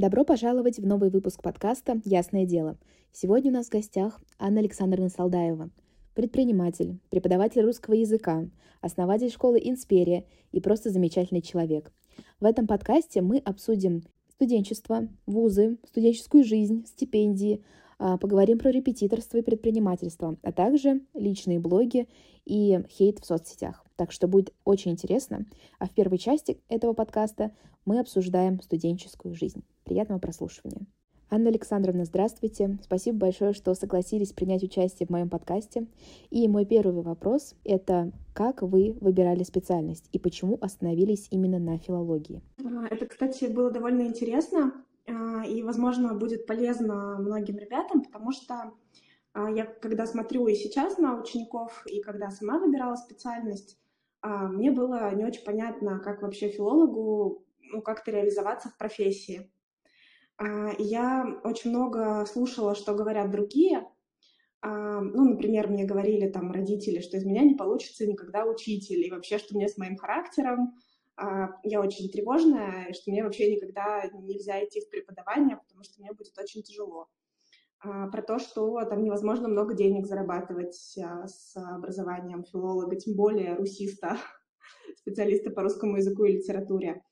Добро пожаловать в новый выпуск подкаста «Ясное дело». Сегодня у нас в гостях Анна Александровна Салдаева, предприниматель, преподаватель русского языка, основатель школы «Инсперия» и просто замечательный человек. В этом подкасте мы обсудим студенчество, вузы, студенческую жизнь, стипендии, а, поговорим про репетиторство и предпринимательство, а также личные блоги и хейт в соцсетях. Так что будет очень интересно. А в первой части этого подкаста мы обсуждаем студенческую жизнь. Приятного прослушивания. Анна Александровна, здравствуйте. Спасибо большое, что согласились принять участие в моем подкасте. И мой первый вопрос — это как вы выбирали специальность и почему остановились именно на филологии? А, это, кстати, было довольно интересно. А, и, возможно, будет полезно многим ребятам, потому что а, я, когда смотрю и сейчас на учеников, и когда сама выбирала специальность, мне было не очень понятно, как вообще филологу ну, как-то реализоваться в профессии. Я очень много слушала, что говорят другие. Ну, например, мне говорили там родители, что из меня не получится никогда учитель, и вообще, что мне с моим характером а, я очень тревожная, и что мне вообще никогда нельзя идти в преподавание, потому что мне будет очень тяжело. А, про то, что там невозможно много денег зарабатывать а, с образованием филолога, тем более русиста, специалиста по русскому языку и литературе.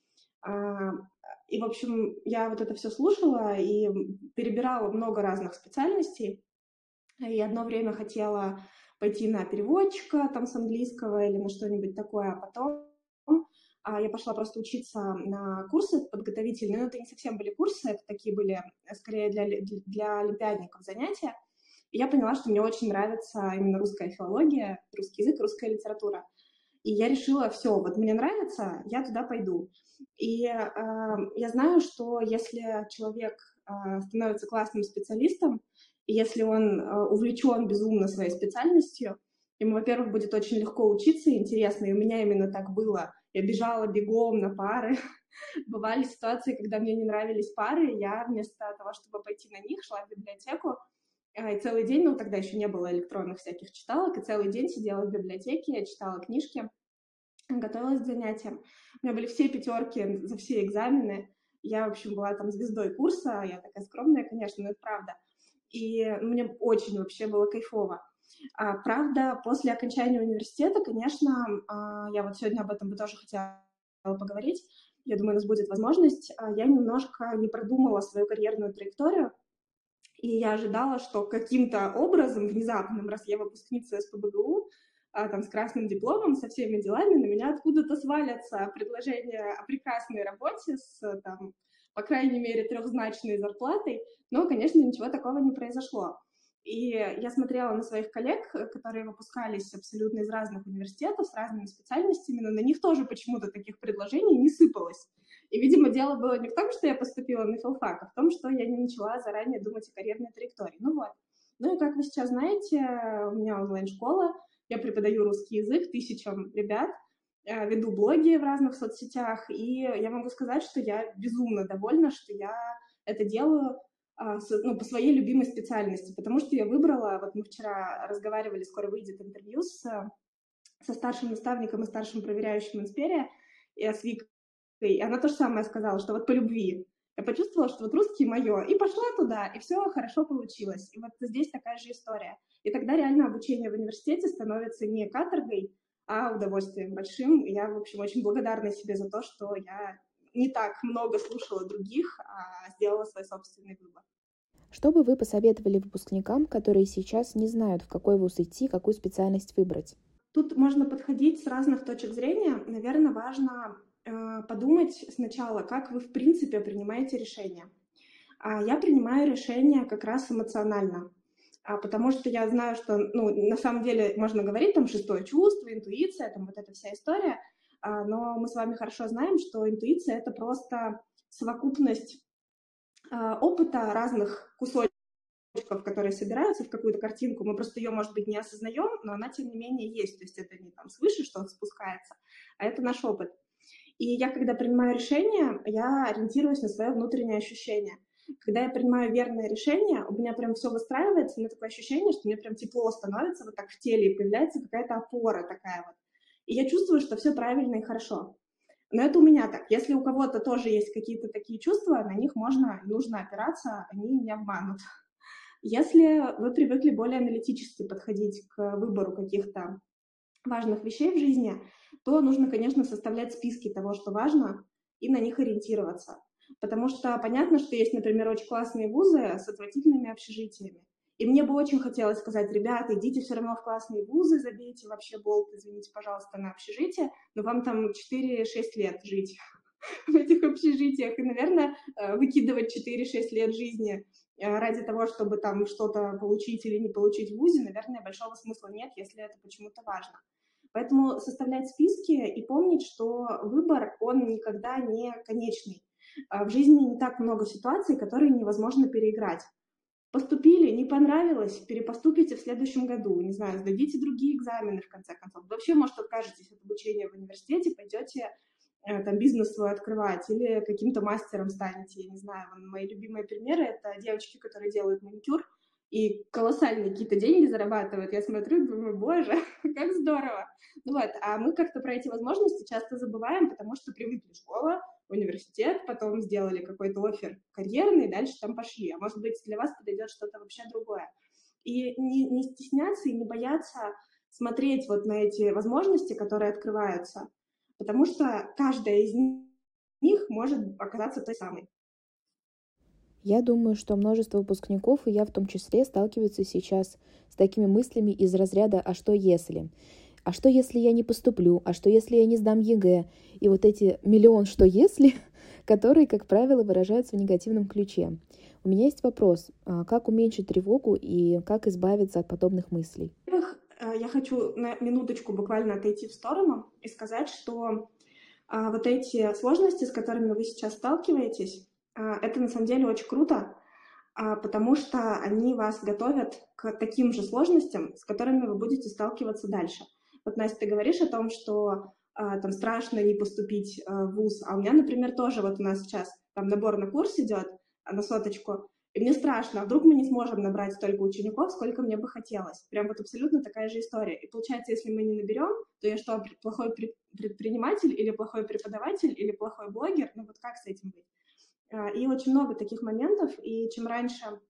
И, в общем, я вот это все слушала и перебирала много разных специальностей. И одно время хотела пойти на переводчика там с английского или на что-нибудь такое, а потом а я пошла просто учиться на курсы подготовительные, но это не совсем были курсы, это такие были э, скорее для, для олимпиадников занятия. И я поняла, что мне очень нравится именно русская филология, русский язык, русская литература. И я решила, все, вот мне нравится, я туда пойду. И э, я знаю, что если человек э, становится классным специалистом, и если он э, увлечен безумно своей специальностью, ему, во-первых, будет очень легко учиться и интересно, и у меня именно так было я бежала бегом на пары. Бывали ситуации, когда мне не нравились пары, я вместо того, чтобы пойти на них, шла в библиотеку, а, и целый день, ну, тогда еще не было электронных всяких читалок, и целый день сидела в библиотеке, я читала книжки, готовилась к занятиям. У меня были все пятерки за все экзамены. Я, в общем, была там звездой курса, я такая скромная, конечно, но это правда. И мне очень вообще было кайфово. А, правда, после окончания университета, конечно, а, я вот сегодня об этом бы тоже хотела поговорить, я думаю, у нас будет возможность, а, я немножко не продумала свою карьерную траекторию, и я ожидала, что каким-то образом, внезапным, раз я выпускница СПБГУ, там, с красным дипломом, со всеми делами, на меня откуда-то свалятся предложения о прекрасной работе с, там, по крайней мере, трехзначной зарплатой, но, конечно, ничего такого не произошло. И я смотрела на своих коллег, которые выпускались абсолютно из разных университетов, с разными специальностями, но на них тоже почему-то таких предложений не сыпалось. И, видимо, дело было не в том, что я поступила на филфак, а в том, что я не начала заранее думать о карьерной траектории. Ну вот. Ну и как вы сейчас знаете, у меня онлайн-школа, я преподаю русский язык тысячам ребят, э, веду блоги в разных соцсетях, и я могу сказать, что я безумно довольна, что я это делаю ну, по своей любимой специальности, потому что я выбрала, вот мы вчера разговаривали, скоро выйдет интервью с, со старшим наставником и старшим проверяющим Инсперия, и с Викой, и она то же самое сказала, что вот по любви. Я почувствовала, что вот русский мое, и пошла туда, и все хорошо получилось. И вот здесь такая же история. И тогда реально обучение в университете становится не каторгой, а удовольствием большим. И я, в общем, очень благодарна себе за то, что я не так много слушала других, а сделала свой собственный выбор. Что бы вы посоветовали выпускникам, которые сейчас не знают, в какой вуз идти, какую специальность выбрать? Тут можно подходить с разных точек зрения. Наверное, важно э, подумать сначала, как вы в принципе принимаете решение. А я принимаю решение как раз эмоционально, а потому что я знаю, что ну, на самом деле можно говорить там шестое чувство, интуиция, там вот эта вся история, но мы с вами хорошо знаем, что интуиция — это просто совокупность а, опыта разных кусочков, которые собираются в какую-то картинку. Мы просто ее, может быть, не осознаем, но она, тем не менее, есть. То есть это не там свыше что-то спускается, а это наш опыт. И я, когда принимаю решение, я ориентируюсь на свое внутреннее ощущение. Когда я принимаю верное решение, у меня прям все выстраивается, у меня такое ощущение, что мне прям тепло становится вот так в теле, и появляется какая-то опора такая вот. И я чувствую, что все правильно и хорошо. Но это у меня так. Если у кого-то тоже есть какие-то такие чувства, на них можно, нужно опираться, они не обманут. Если вы привыкли более аналитически подходить к выбору каких-то важных вещей в жизни, то нужно, конечно, составлять списки того, что важно, и на них ориентироваться. Потому что понятно, что есть, например, очень классные вузы с отвратительными общежитиями. И мне бы очень хотелось сказать, ребята, идите все равно в классные вузы, забейте вообще болт, извините, пожалуйста, на общежитие, но вам там 4-6 лет жить в этих общежитиях. И, наверное, э, выкидывать 4-6 лет жизни э, ради того, чтобы там что-то получить или не получить в ВУЗе, наверное, большого смысла нет, если это почему-то важно. Поэтому составлять списки и помнить, что выбор, он никогда не конечный. Э, в жизни не так много ситуаций, которые невозможно переиграть. Поступили, не понравилось, перепоступите в следующем году, не знаю, сдадите другие экзамены в конце концов. Вообще, может, откажетесь от обучения в университете, пойдете э, там бизнес свой открывать или каким-то мастером станете, я не знаю. Мои любимые примеры — это девочки, которые делают маникюр и колоссальные какие-то деньги зарабатывают. Я смотрю, думаю, боже, как здорово. Ну вот, а мы как-то про эти возможности часто забываем, потому что привыкли школа, университет, потом сделали какой-то офер карьерный, дальше там пошли. А может быть, для вас подойдет что-то вообще другое. И не, не стесняться и не бояться смотреть вот на эти возможности, которые открываются, потому что каждая из них может оказаться той самой. Я думаю, что множество выпускников, и я в том числе, сталкиваются сейчас с такими мыслями из разряда «а что если?». А что, если я не поступлю? А что, если я не сдам ЕГЭ? И вот эти миллион «что если», которые, как правило, выражаются в негативном ключе. У меня есть вопрос. А как уменьшить тревогу и как избавиться от подобных мыслей? Во-первых, э, я хочу на минуточку буквально отойти в сторону и сказать, что а, вот эти сложности, с которыми вы сейчас сталкиваетесь, это на самом деле очень круто, потому что они вас готовят к таким же сложностям, с которыми вы будете сталкиваться дальше. Вот, Настя, ты говоришь о том, что а, там страшно не поступить а, в ВУЗ, а у меня, например, тоже вот у нас сейчас там набор на курс идет а, на соточку, и мне страшно, а вдруг мы не сможем набрать столько учеников, сколько мне бы хотелось. Прям вот абсолютно такая же история. И получается, если мы не наберем, то я что, плохой предприниматель или плохой преподаватель или плохой блогер? Ну вот как с этим быть? И очень много таких моментов, и чем раньше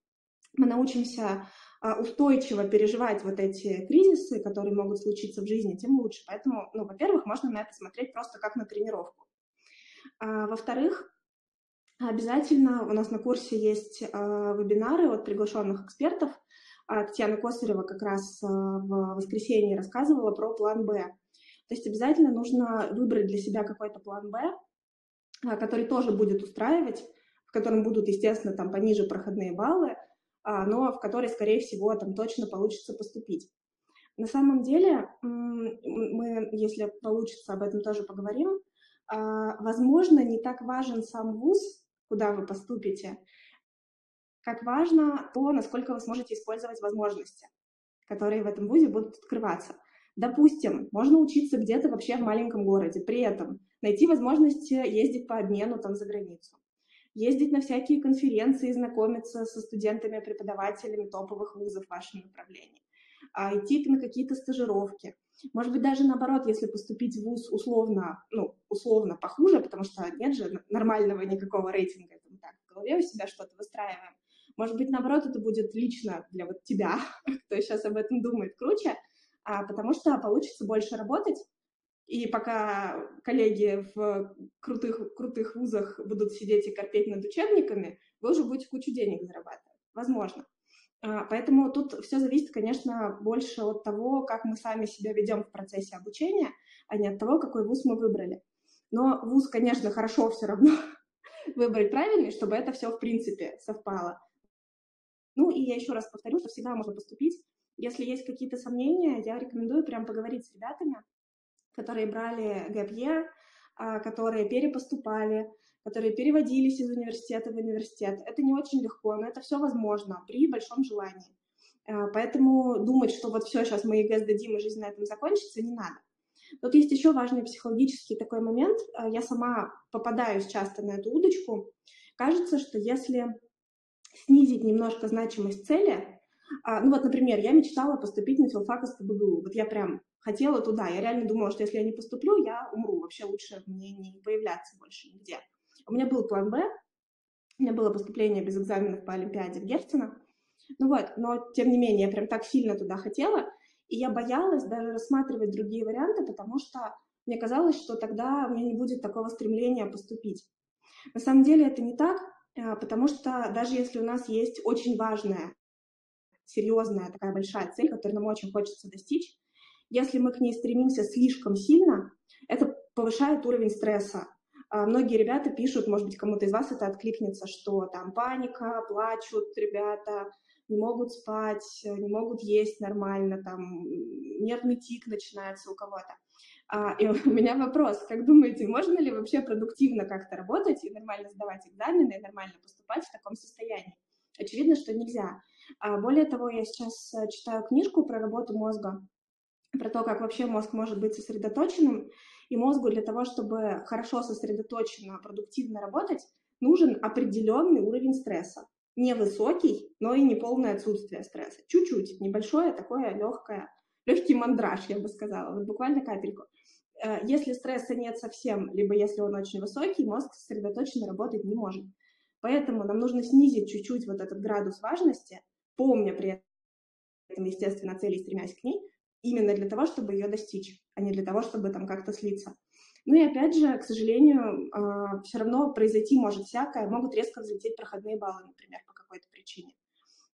мы научимся а, устойчиво переживать вот эти кризисы, которые могут случиться в жизни, тем лучше. Поэтому, ну, во-первых, можно на это смотреть просто как на тренировку. А, во-вторых, обязательно у нас на курсе есть а, вебинары от приглашенных экспертов. А, Татьяна Косарева как раз а, в воскресенье рассказывала про план «Б». То есть обязательно нужно выбрать для себя какой-то план «Б», а, который тоже будет устраивать, в котором будут, естественно, там пониже проходные баллы – а, но в который, скорее всего, там точно получится поступить. На самом деле, мы, если получится, об этом тоже поговорим, а, возможно, не так важен сам вуз, куда вы поступите, как важно то, насколько вы сможете использовать возможности, которые в этом вузе будут открываться. Допустим, можно учиться где-то вообще в маленьком городе, при этом найти возможность ездить по обмену там за границу ездить на всякие конференции, знакомиться со студентами, преподавателями топовых вузов в вашем направлении, а идти на какие-то стажировки. Может быть, даже наоборот, если поступить в ВУЗ условно, ну, условно похуже, потому что нет же нормального никакого рейтинга, мы так в голове у себя что-то выстраиваем. Может быть, наоборот, это будет лично для вот тебя, кто сейчас об этом думает, круче, а, потому что получится больше работать, и пока коллеги в крутых, крутых вузах будут сидеть и корпеть над учебниками, вы уже будете кучу денег зарабатывать. Возможно. А, поэтому тут все зависит, конечно, больше от того, как мы сами себя ведем в процессе обучения, а не от того, какой вуз мы выбрали. Но вуз, конечно, хорошо все равно выбрать правильный, чтобы это все, в принципе, совпало. Ну и я еще раз повторю, что всегда можно поступить. Если есть какие-то сомнения, я рекомендую прям поговорить с ребятами, которые брали gap year, а, которые перепоступали, которые переводились из университета в университет. Это не очень легко, но это все возможно при большом желании. А, поэтому думать, что вот все, сейчас мы ЕГЭ сдадим, и жизнь на этом закончится, не надо. Тут есть еще важный психологический такой момент. А, я сама попадаюсь часто на эту удочку. Кажется, что если снизить немножко значимость цели, ну вот, например, я мечтала поступить на филфак СПбГУ. Вот я прям хотела туда. Я реально думала, что если я не поступлю, я умру. Вообще лучше мне не появляться больше нигде. У меня был план «Б», у меня было поступление без экзаменов по Олимпиаде в Герцена. Ну вот, но тем не менее, я прям так сильно туда хотела, и я боялась даже рассматривать другие варианты, потому что мне казалось, что тогда у меня не будет такого стремления поступить. На самом деле это не так, а, потому что даже если у нас есть очень важная, серьезная такая большая цель, которую нам очень хочется достичь, если мы к ней стремимся слишком сильно, это повышает уровень стресса. А, многие ребята пишут, может быть, кому-то из вас это откликнется, что там паника, плачут ребята, не могут спать, не могут есть нормально, там нервный тик начинается у кого-то. А, и у меня вопрос, как думаете, можно ли вообще продуктивно как-то работать и нормально сдавать экзамены, и нормально поступать в таком состоянии? Очевидно, что нельзя. А, более того, я сейчас э, читаю книжку про работу мозга, про то, как вообще мозг может быть сосредоточенным, и мозгу для того, чтобы хорошо сосредоточенно, продуктивно работать, нужен определенный уровень стресса. Не высокий, но и не полное отсутствие стресса. Чуть-чуть, небольшое, такое легкое, легкий мандраж, я бы сказала, вот буквально капельку. Э, если стресса нет совсем, либо если он очень высокий, мозг сосредоточенно работать не может. Поэтому нам нужно снизить чуть-чуть вот этот градус важности, помня при этом, естественно, цели стремясь к ней, именно для того, чтобы ее достичь, а не для того, чтобы там как-то слиться. Ну и опять же, к сожалению, а, все равно произойти может всякое, могут резко взлететь проходные баллы, например, по какой-то причине.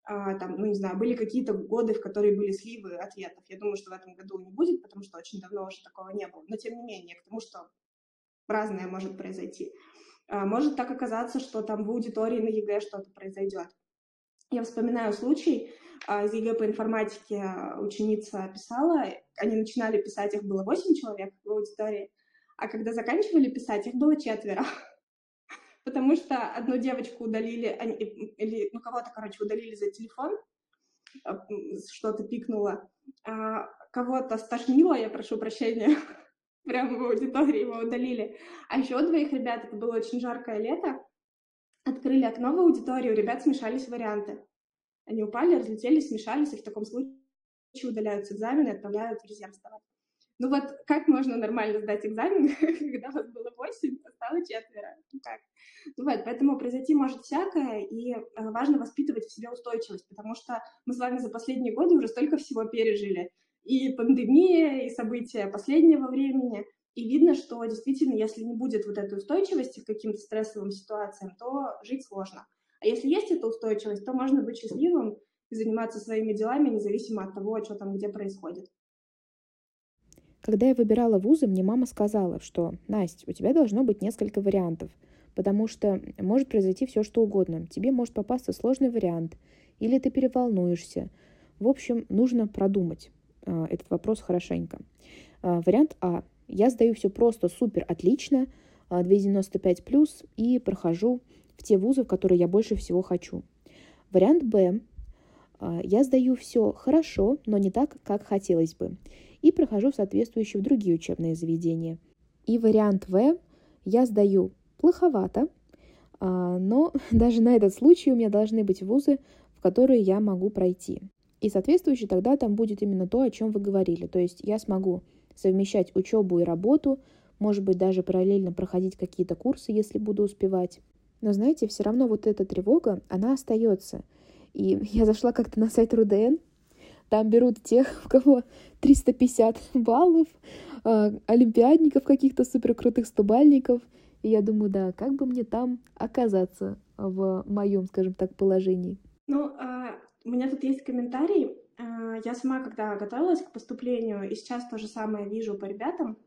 А, там, ну не знаю, были какие-то годы, в которые были сливы ответов. Я думаю, что в этом году не будет, потому что очень давно уже такого не было. Но тем не менее, к тому, что разное может произойти. А, может так оказаться, что там в аудитории на ЕГЭ что-то произойдет. Я вспоминаю случай, а, из ЕГЭ по информатике ученица писала, они начинали писать, их было 8 человек в аудитории, а когда заканчивали писать, их было четверо. Потому что одну девочку удалили, они, или, ну, кого-то, короче, удалили за телефон, а, что-то пикнуло, а кого-то стошнило, я прошу прощения, прямо в аудитории его удалили. А еще двоих ребят, это было очень жаркое лето, открыли окно в аудиторию, у ребят смешались варианты. Они упали, разлетелись, смешались, и в таком случае удаляются экзамены отправляют в резерв сдавать. Ну вот как можно нормально сдать экзамен, когда вас было 8, а стало четверо? Ну как? Ну вот, поэтому произойти может всякое, и э, важно воспитывать в себе устойчивость, потому что мы с вами за последние годы уже столько всего пережили. И пандемия, и события последнего времени. И видно, что действительно, если не будет вот этой устойчивости к каким-то стрессовым ситуациям, то жить сложно. А если есть эта устойчивость, то можно быть счастливым и заниматься своими делами, независимо от того, что там где происходит. Когда я выбирала вузы, мне мама сказала, что «Настя, у тебя должно быть несколько вариантов, потому что может произойти все, что угодно. Тебе может попасться сложный вариант, или ты переволнуешься. В общем, нужно продумать э, этот вопрос хорошенько. Э, вариант А. Я сдаю все просто супер отлично, 2,95 плюс, и прохожу в те вузы, в которые я больше всего хочу. Вариант Б. Я сдаю все хорошо, но не так, как хотелось бы, и прохожу в соответствующие в другие учебные заведения. И вариант В. Я сдаю плоховато, но даже на этот случай у меня должны быть вузы, в которые я могу пройти. И соответствующе тогда там будет именно то, о чем вы говорили. То есть я смогу совмещать учебу и работу, может быть, даже параллельно проходить какие-то курсы, если буду успевать. Но знаете, все равно вот эта тревога, она остается. И я зашла как-то на сайт РУДН, там берут тех, у кого 350 баллов, э, олимпиадников каких-то суперкрутых стобальников. И я думаю, да, как бы мне там оказаться в моем, скажем так, положении. Ну, э, у меня тут есть комментарий. Э, я сама, когда готовилась к поступлению, и сейчас то же самое вижу по ребятам,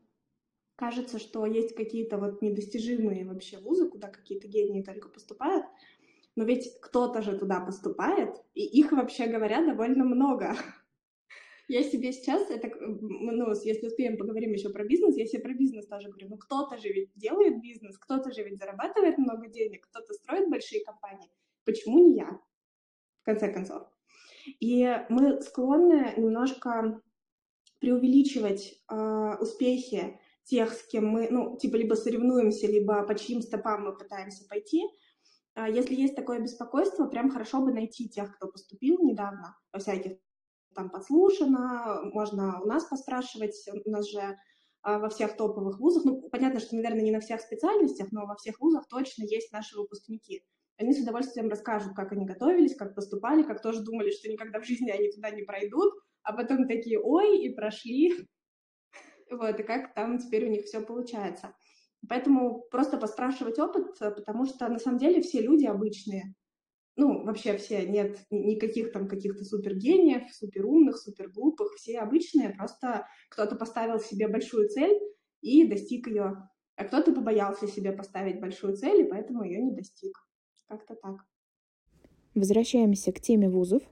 кажется, что есть какие-то вот недостижимые вообще вузы, куда какие-то гении только поступают, но ведь кто-то же туда поступает, и их, вообще говоря, довольно много. Я себе сейчас, это, ну, если успеем, поговорим еще про бизнес, я себе про бизнес тоже говорю, ну, кто-то же ведь делает бизнес, кто-то же ведь зарабатывает много денег, кто-то строит большие компании. Почему не я? В конце концов. И мы склонны немножко преувеличивать э, успехи тех, с кем мы, ну, типа, либо соревнуемся, либо по чьим стопам мы пытаемся пойти. А если есть такое беспокойство, прям хорошо бы найти тех, кто поступил недавно во всяких там подслушано, можно у нас поспрашивать, у нас же а, во всех топовых вузах, ну, понятно, что, наверное, не на всех специальностях, но во всех вузах точно есть наши выпускники. Они с удовольствием расскажут, как они готовились, как поступали, как тоже думали, что никогда в жизни они туда не пройдут, а потом такие, ой, и прошли. Вот, и как там теперь у них все получается. Поэтому просто поспрашивать опыт, потому что на самом деле все люди обычные. Ну, вообще все, нет никаких там каких-то супергениев, суперумных, суперглупых, все обычные, просто кто-то поставил себе большую цель и достиг ее, а кто-то побоялся себе поставить большую цель, и поэтому ее не достиг. Как-то так. Возвращаемся к теме вузов.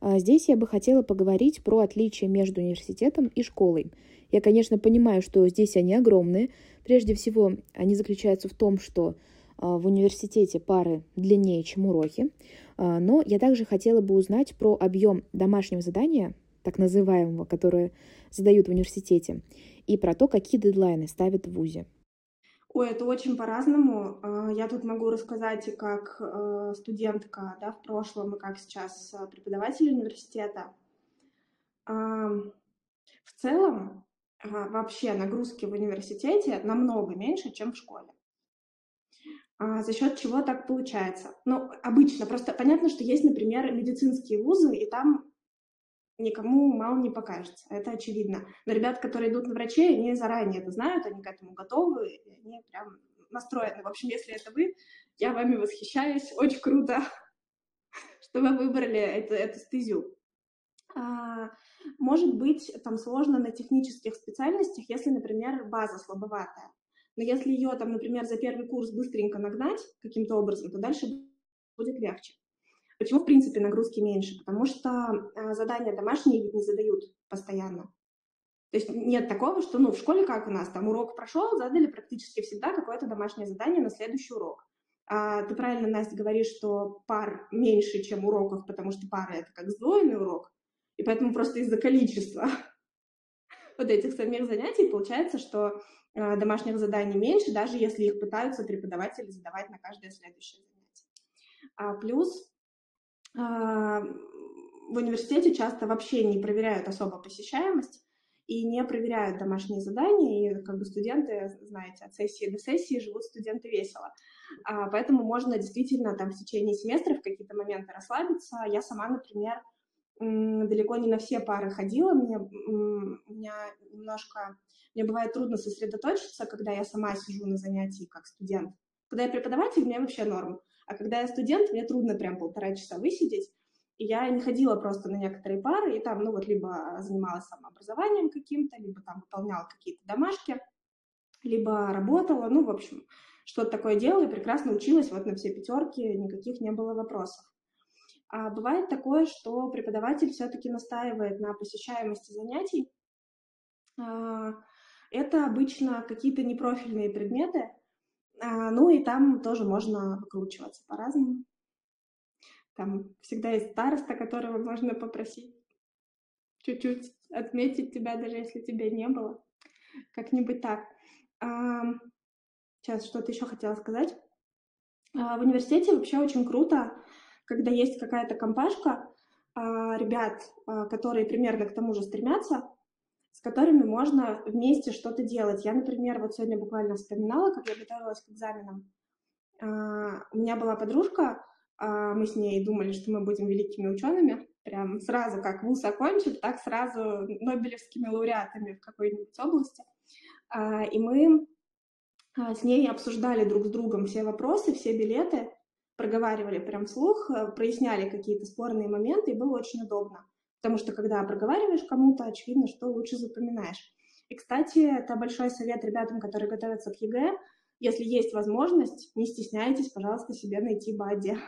А, здесь я бы хотела поговорить про отличия между университетом и школой. Я, конечно, понимаю, что здесь они огромные. Прежде всего, они заключаются в том, что а, в университете пары длиннее, чем уроки. А, но я также хотела бы узнать про объем домашнего задания, так называемого, которое задают в университете, и про то, какие дедлайны ставят в ВУЗе. Ой, это очень по-разному. А, я тут могу рассказать и как э, студентка да, в прошлом, и как сейчас э, преподаватель университета. В целом, вообще нагрузки в университете намного меньше, чем в школе. А за счет чего так получается? Ну, обычно, просто понятно, что есть, например, медицинские вузы, и там никому мало не покажется, это очевидно. Но ребят, которые идут на врачей, они заранее это знают, они к этому готовы, и они прям настроены. В общем, если это вы, я вами восхищаюсь, очень круто, что вы выбрали эту, эту стезю. А, может быть, там сложно на технических специальностях, если, например, база слабоватая. Но если ее, там, например, за первый курс быстренько нагнать каким-то образом, то дальше будет легче. Почему, в принципе, нагрузки меньше? Потому что э, задания домашние ведь не задают постоянно. То есть нет такого, что, ну, в школе как у нас, там урок прошел, задали практически всегда какое-то домашнее задание на следующий урок. А ты правильно, Настя, говоришь, что пар меньше, чем уроков, потому что пара — это как сдвоенный урок, и поэтому просто из-за количества вот этих самих занятий получается, что Э, домашних заданий меньше, даже если их пытаются преподаватели задавать на каждое следующее занятие. А плюс в университете часто вообще не проверяют особо посещаемость и не проверяют домашние задания, и как бы студенты, знаете, от сессии до сессии живут студенты весело. А, поэтому можно действительно там в течение семестра в какие-то моменты расслабиться. Я сама, например, далеко не на все пары ходила, мне, у меня немножко мне бывает трудно сосредоточиться, когда я сама сижу на занятии как студент. Когда я преподаватель, мне вообще норм. А когда я студент, мне трудно прям полтора часа высидеть. И я не ходила просто на некоторые пары, и там, ну вот, либо занималась самообразованием каким-то, либо там выполняла какие-то домашки, либо работала, ну, в общем, что-то такое делала и прекрасно училась, вот на все пятерки, никаких не было вопросов. А бывает такое, что преподаватель все-таки настаивает на посещаемости занятий, а, это обычно какие-то непрофильные предметы, ну и там тоже можно выкручиваться по-разному. Там всегда есть староста, которого можно попросить чуть-чуть отметить тебя, даже если тебя не было. Как-нибудь так. Сейчас что-то еще хотела сказать. А, в университете вообще очень круто, когда есть какая-то компашка а, ребят, которые примерно к тому же стремятся, с которыми можно вместе что-то делать. Я, например, вот сегодня буквально вспоминала, как я готовилась к экзаменам. А, у меня была подружка, а, мы с ней думали, что мы будем великими учеными, прям сразу как вуз окончим, так сразу нобелевскими лауреатами в какой-нибудь области. А, и мы с ней обсуждали друг с другом все вопросы, все билеты, проговаривали прям вслух, э, проясняли какие-то спорные моменты, и было очень удобно. Потому что когда проговариваешь кому-то, очевидно, что лучше запоминаешь. И, кстати, это большой совет ребятам, которые готовятся к ЕГЭ. Если есть возможность, не стесняйтесь, пожалуйста, себе найти buddy.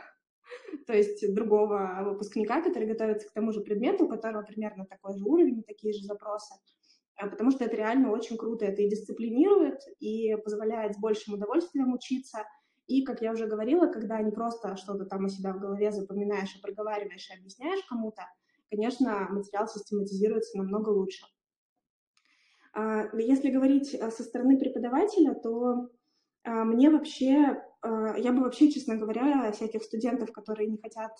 То есть другого выпускника, который готовится к тому же предмету, у которого примерно такой же уровень, такие же запросы. А, потому что это реально очень круто. Это и дисциплинирует, и позволяет с большим удовольствием учиться. И, как я уже говорила, когда не просто что-то там у себя в голове запоминаешь, а проговариваешь и объясняешь кому-то, конечно, материал систематизируется намного лучше. А, если говорить а, со стороны преподавателя, то а, мне вообще, я бы вообще, честно говоря, всяких студентов, которые не хотят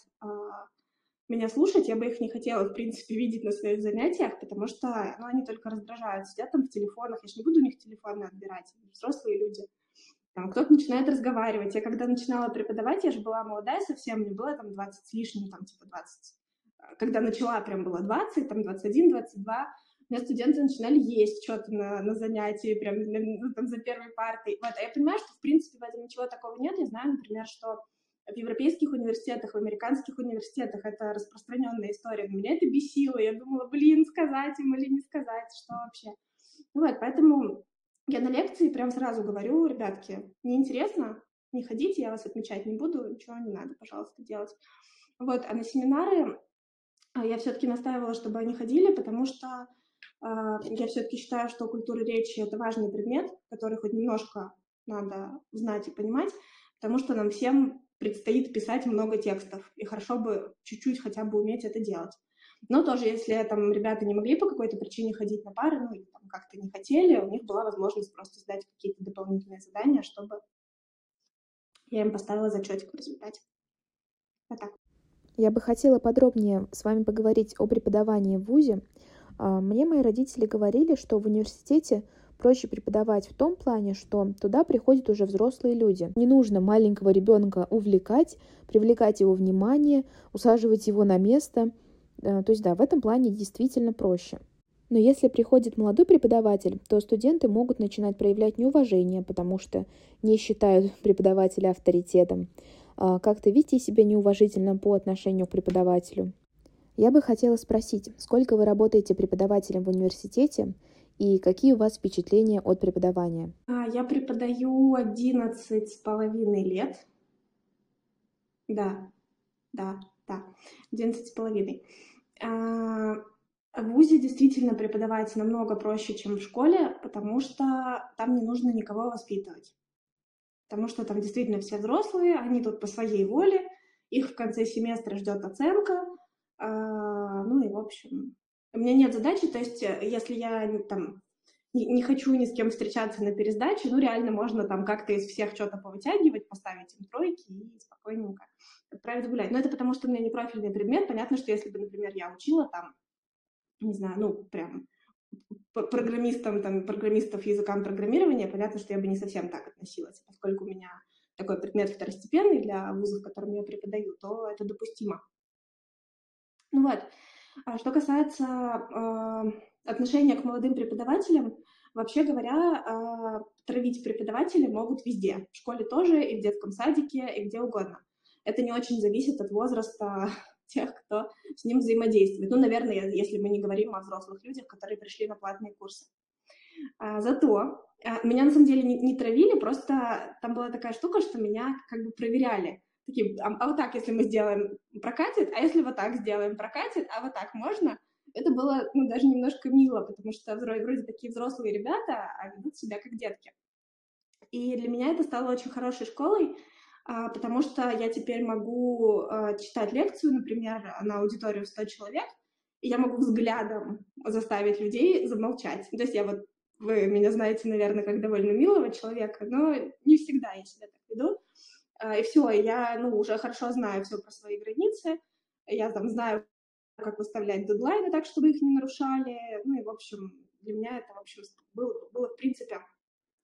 меня слушать, я бы их не хотела, в принципе, видеть на своих занятиях, потому что, ну, они только раздражают, сидят там в телефонах, я же не буду у них телефоны отбирать, взрослые люди. Там кто-то начинает разговаривать. Я когда начинала преподавать, я же была молодая совсем, мне было там 20 с лишним, там типа 20. Когда начала, прям было 20, там 21, 22. У меня студенты начинали есть что-то на, на занятии, прям ну, там за первой партой. Вот. А я понимаю, что, в принципе, в этом ничего такого нет. Я знаю, например, что в европейских университетах, в американских университетах это распространенная история. Но меня это бесило. Я думала, блин, сказать им или не сказать, что вообще. Вот, поэтому я на лекции прям сразу говорю, ребятки, неинтересно, не ходите, я вас отмечать не буду, ничего не надо, пожалуйста, делать. Вот, а на семинары а, я все-таки настаивала, чтобы они ходили, потому что э, я все-таки считаю, что культура речи это важный предмет, который хоть немножко надо знать и понимать, потому что нам всем предстоит писать много текстов, и хорошо бы чуть-чуть хотя бы уметь это делать. Но тоже, если там ребята не могли по какой-то причине ходить на пары, ну, или там как-то не хотели, у них была возможность просто сдать какие-то дополнительные задания, чтобы я им поставила зачетик в результате. Вот так. Я бы хотела подробнее с вами поговорить о преподавании в ВУЗе. А, мне мои родители говорили, что в университете проще преподавать в том плане, что туда приходят уже взрослые люди. Не нужно маленького ребенка увлекать, привлекать его внимание, усаживать его на место – Э, то есть, да, в этом плане действительно проще. Но если приходит молодой преподаватель, то студенты могут начинать проявлять неуважение, потому что не считают преподавателя авторитетом, а как-то вести себя неуважительно по отношению к преподавателю. Я бы хотела спросить, сколько вы работаете преподавателем в университете и какие у вас впечатления от преподавания? А, я преподаю 11 с половиной лет. Да, да, да, 11 с половиной. А, в ВУЗе действительно преподавать намного проще, чем в школе, потому что там не нужно никого воспитывать. Потому что там действительно все взрослые, они тут по своей воле, их в конце семестра ждет оценка. А, ну и, в общем, у меня нет задачи, то есть если я там не хочу ни с кем встречаться на пересдаче, ну реально можно там как-то из всех что-то повытягивать, поставить им тройки и спокойненько отправить гулять. Но это потому, что у меня не профильный предмет. Понятно, что если бы, например, я учила там, не знаю, ну, прям программистам, там, программистов языкам программирования, понятно, что я бы не совсем так относилась. Поскольку у меня такой предмет второстепенный для вузов, которым я преподаю, то это допустимо. Ну вот. А что касается э, отношения к молодым преподавателям, вообще говоря, э, травить преподаватели могут везде. В школе тоже, и в детском садике, и где угодно это не очень зависит от возраста тех, кто с ним взаимодействует. Ну, наверное, если мы не говорим о взрослых людях, которые пришли на платные курсы. А, зато а, меня на самом деле не, травили, просто там была такая штука, что меня как бы проверяли. Такие, а, а вот так, если мы сделаем, прокатит, а если вот так сделаем, прокатит, а вот так можно? Это было ну, даже немножко мило, потому что вроде, вроде такие взрослые ребята, а ведут себя как детки. И для меня это стало очень хорошей школой, потому что я теперь могу а, читать лекцию, например, на аудиторию в 100 человек, и я могу взглядом заставить людей замолчать. То есть я вот, вы меня знаете, наверное, как довольно милого человека, но не всегда я себя так веду. А, и все, я ну, уже хорошо знаю все про свои границы, я там знаю, как выставлять дедлайны так, чтобы их не нарушали. Ну и, в общем, для меня это, в общем, было, было в принципе,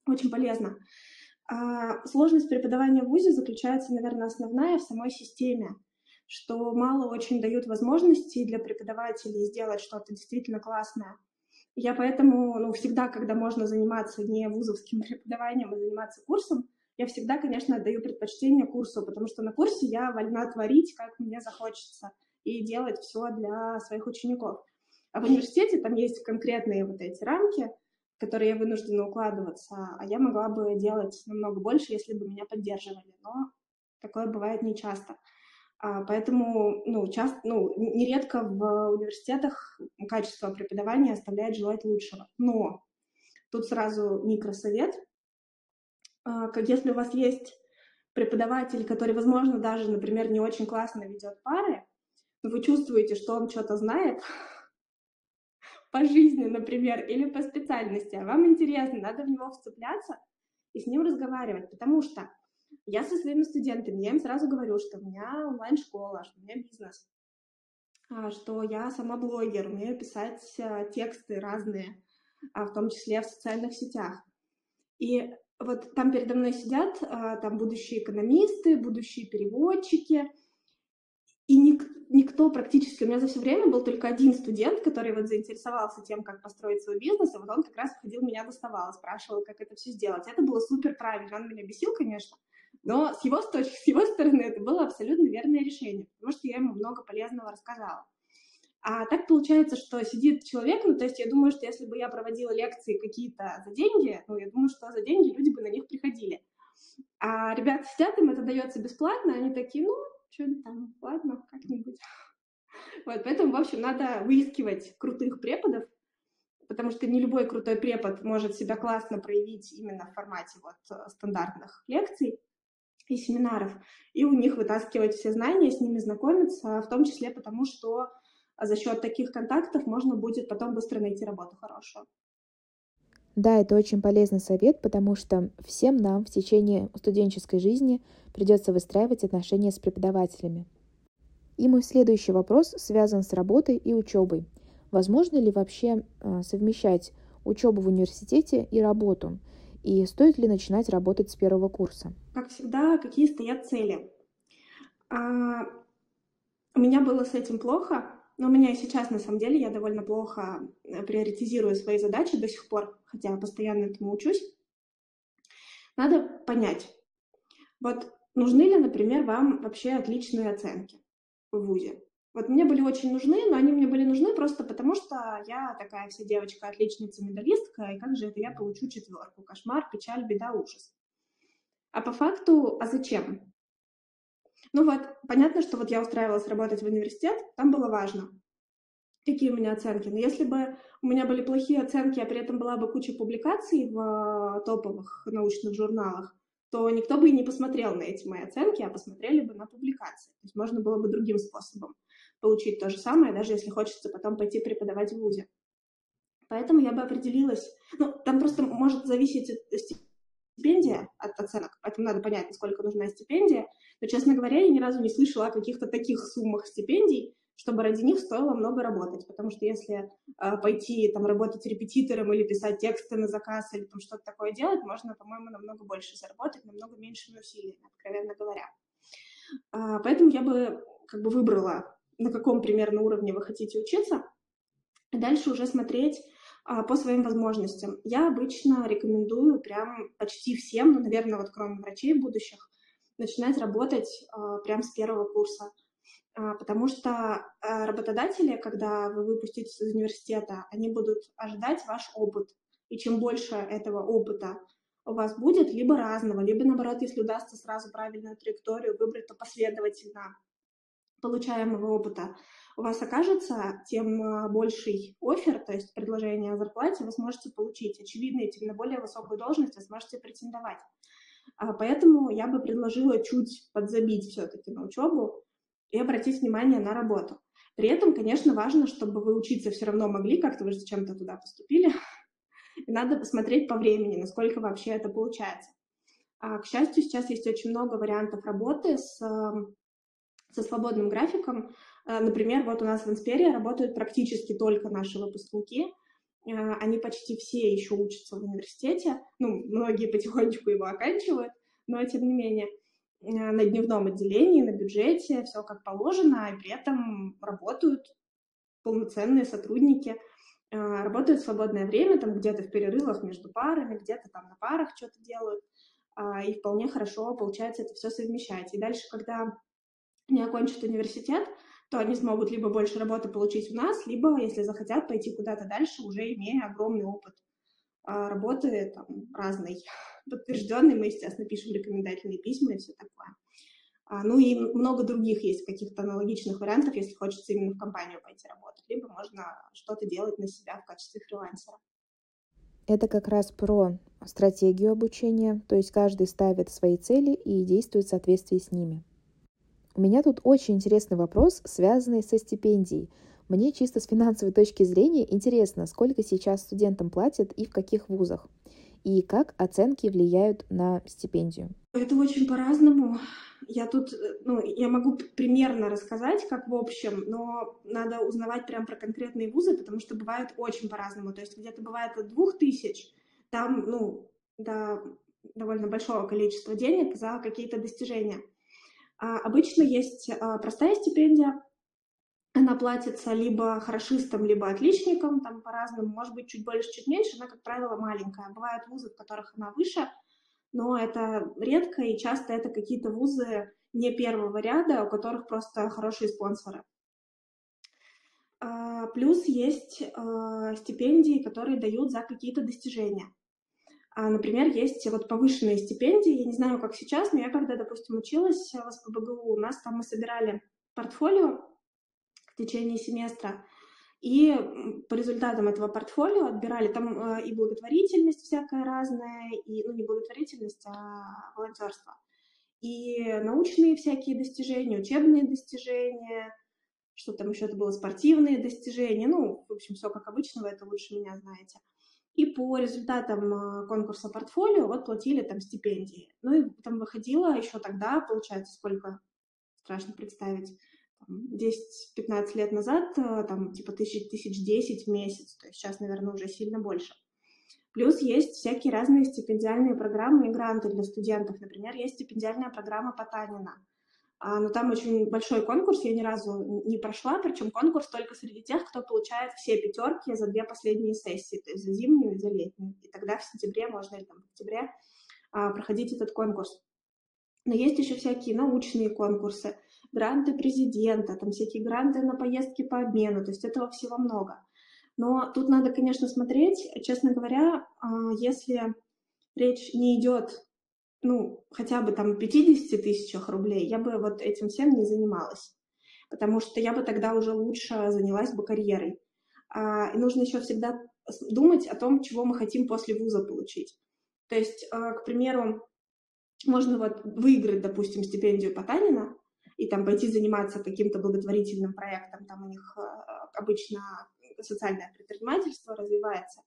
очень полезно. А сложность преподавания в ВУЗе заключается, наверное, основная в самой системе, что мало очень дают возможностей для преподавателей сделать что-то действительно классное. Я поэтому ну, всегда, когда можно заниматься не вузовским преподаванием, а заниматься курсом, я всегда, конечно, отдаю предпочтение курсу, потому что на курсе я вольна творить, как мне захочется, и делать все для своих учеников. А в университете там есть конкретные вот эти рамки — которые я вынуждена укладываться, а я могла бы делать намного больше, если бы меня поддерживали, но такое бывает нечасто. А, поэтому, ну, часто, ну, нередко в университетах качество преподавания оставляет желать лучшего. Но тут сразу микросовет. А, как если у вас есть преподаватель, который, возможно, даже, например, не очень классно ведет пары, но вы чувствуете, что он что-то знает, по жизни, например, или по специальности, а вам интересно, надо в него вцепляться и с ним разговаривать, потому что я со своими студентами, я им сразу говорю, что у меня онлайн-школа, что у меня бизнес. а, что я сама блогер, умею писать а, тексты разные, а, в том числе в социальных сетях. И вот там передо мной сидят там будущие экономисты, будущие переводчики, никто практически, у меня за все время был только один студент, который вот заинтересовался тем, как построить свой бизнес, и вот он как раз ходил, меня доставал, спрашивал, как это все сделать. Это было супер правильно, он меня бесил, конечно, но с его, с его стороны это было абсолютно верное решение, потому что я ему много полезного рассказала. А так получается, что сидит человек, ну, то есть я думаю, что если бы я проводила лекции какие-то за деньги, ну, я думаю, что за деньги люди бы на них приходили. А ребята сидят, им это дается бесплатно, они такие, ну, что-нибудь там, ладно, как-нибудь. Вот, поэтому, в общем, надо выискивать крутых преподов, потому что не любой крутой препод может себя классно проявить именно в формате вот э, стандартных лекций и семинаров, и у них вытаскивать все знания, с ними знакомиться, в том числе потому, что за счет таких контактов можно будет потом быстро найти работу хорошую. Да, это очень полезный совет, потому что всем нам в течение студенческой жизни придется выстраивать отношения с преподавателями. И мой следующий вопрос связан с работой и учебой. Возможно ли вообще а, совмещать учебу в университете и работу? И стоит ли начинать работать с первого курса? Как всегда, какие стоят цели? А, у меня было с этим плохо, у меня сейчас, на самом деле, я довольно плохо э, приоритизирую свои задачи до сих пор, хотя постоянно этому учусь. Надо понять, вот нужны ли, например, вам вообще отличные оценки в ВУЗе? Вот мне были очень нужны, но они мне были нужны просто потому, что я такая вся девочка, отличница, медалистка, и как же это я получу четверку? Кошмар, печаль, беда, ужас. А по факту, а зачем? Ну вот, понятно, что вот я устраивалась работать в университет, там было важно, какие у меня оценки. Но если бы у меня были плохие оценки, а при этом была бы куча публикаций в топовых научных журналах, то никто бы и не посмотрел на эти мои оценки, а посмотрели бы на публикации. То есть можно было бы другим способом получить то же самое, даже если хочется потом пойти преподавать в ВУЗе. Поэтому я бы определилась... Ну, там просто может зависеть стипендия от оценок, поэтому надо понять, насколько нужна стипендия. Но, честно говоря, я ни разу не слышала о каких-то таких суммах стипендий, чтобы ради них стоило много работать. Потому что если э, пойти там работать репетитором или писать тексты на заказ или там что-то такое делать, можно, по-моему, намного больше заработать, намного меньшими усилиями, откровенно говоря. Э, поэтому я бы как бы выбрала, на каком примерно уровне вы хотите учиться, и дальше уже смотреть по своим возможностям. Я обычно рекомендую прям почти всем, ну, наверное, вот кроме врачей будущих, начинать работать э, прям с первого курса а, потому что а, работодатели, когда вы выпуститесь из университета, они будут ожидать ваш опыт. И чем больше этого опыта у вас будет, либо разного, либо наоборот, если удастся сразу правильную траекторию выбрать, то последовательно получаемого опыта у вас окажется, тем а, больший офер, то есть предложение о зарплате вы сможете получить. Очевидно, и тем на более высокую должность вы сможете претендовать. Поэтому я бы предложила чуть подзабить все-таки на учебу, и обратить внимание на работу. При этом, конечно, важно, чтобы вы учиться все равно могли, как-то вы же зачем-то туда поступили. И надо посмотреть по времени, насколько вообще это получается. А, к счастью, сейчас есть очень много вариантов работы с, со свободным графиком. Э, например, вот у нас в Инспере работают практически только наши выпускники. Э, они почти все еще учатся в университете. Ну, многие потихонечку его оканчивают, но тем не менее. Э, на дневном отделении, на бюджете, все как положено, и при этом работают полноценные сотрудники, работают в свободное время, там где-то в перерывах между парами, где-то там на парах что-то делают, и вполне хорошо получается это все совмещать. И дальше, когда они окончат университет, то они смогут либо больше работы получить у нас, либо, если захотят, пойти куда-то дальше, уже имея огромный опыт а, работы там, разной подтвержденный, мы, естественно, пишем рекомендательные письма и все такое. А, ну и много других есть каких-то аналогичных вариантов, если хочется именно в компанию пойти работать, либо можно что-то делать на себя в качестве фрилансера. Это как раз про стратегию обучения, то есть каждый ставит свои цели и действует в соответствии с ними. У меня тут очень интересный вопрос, связанный со стипендией. Мне чисто с финансовой точки зрения интересно, сколько сейчас студентам платят и в каких вузах. и как оценки влияют на стипендию? Это очень по-разному. Я тут, ну, я могу примерно рассказать, как в общем, но надо узнавать прям про конкретные вузы, потому что бывает очень по-разному. То есть где-то бывает от двух тысяч, там, ну, до довольно большого количества денег за какие-то достижения. А обычно есть а, простая стипендия, она платится либо хорошистам, либо отличникам, там по-разному, может быть, чуть больше, чуть меньше, она, как правило, маленькая. Бывают вузы, в которых она выше, но это редко, и часто это какие-то вузы не первого ряда, у которых просто хорошие спонсоры. А, плюс есть стипендии, которые дают за какие-то достижения. А, например, есть вот повышенные стипендии. Я не знаю, как сейчас, но я когда, допустим, училась в СПБГУ, у нас там мы собирали портфолио в течение семестра, и по результатам этого портфолио отбирали там э, и благотворительность всякая разная, и, ну, не благотворительность, а волонтерство, и научные всякие достижения, учебные достижения, что там еще это было, спортивные достижения, ну, в общем, все как обычно, вы это лучше меня знаете. И по результатам э, конкурса портфолио вот платили там стипендии. Ну и там выходило еще тогда, получается, сколько, страшно представить, 10-15 лет назад, э, там, типа, тысяч, тысяч десять в месяц, то есть сейчас, наверное, уже сильно больше. Плюс есть всякие разные стипендиальные программы и гранты для студентов. Например, есть стипендиальная программа Потанина. А, но там очень большой конкурс, я ни разу не прошла, причем конкурс только среди тех, кто получает все пятерки за две последние сессии, то есть за зимнюю и за летнюю. И тогда в сентябре можно или там в октябре а, проходить этот конкурс. Но есть еще всякие научные конкурсы, гранты президента, там всякие гранты на поездки по обмену, то есть этого всего много. Но тут надо, конечно, смотреть, честно говоря, а, если речь не идет, ну, хотя бы там 50 тысячах рублей, я бы вот этим всем не занималась, потому что я бы тогда уже лучше занялась бы карьерой. А, и нужно еще всегда думать о том, чего мы хотим после вуза получить. То есть, а, к примеру, можно вот выиграть, допустим, стипендию Потанина и там пойти заниматься каким-то благотворительным проектом, там у них э, обычно социальное предпринимательство развивается.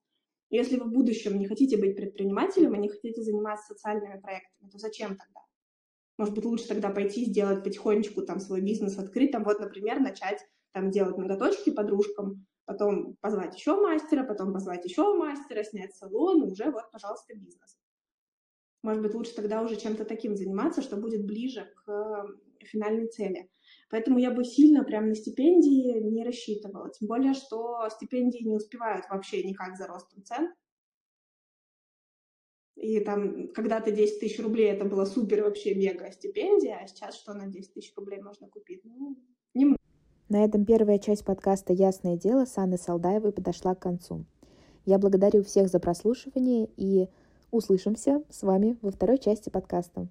Если вы в будущем не хотите быть предпринимателем и не хотите заниматься социальными проектами, то зачем тогда? Может быть, лучше тогда пойти сделать потихонечку там свой бизнес, открыть там, вот, например, начать там делать ноготочки подружкам, потом позвать еще мастера, потом позвать еще мастера, снять салон, и уже вот, пожалуйста, бизнес. Может быть, лучше тогда уже чем-то таким заниматься, что будет ближе к э, финальной цели. Поэтому я бы сильно прям на стипендии не рассчитывала. Тем более, что стипендии не успевают вообще никак за ростом цен. И там когда-то 10 тысяч рублей это была супер вообще мега стипендия, а сейчас что на 10 тысяч рублей можно купить? Ну, не На этом первая часть подкаста «Ясное дело» с Анной Салдаевой подошла к концу. Я благодарю всех за прослушивание и Услышимся с вами во второй части подкаста.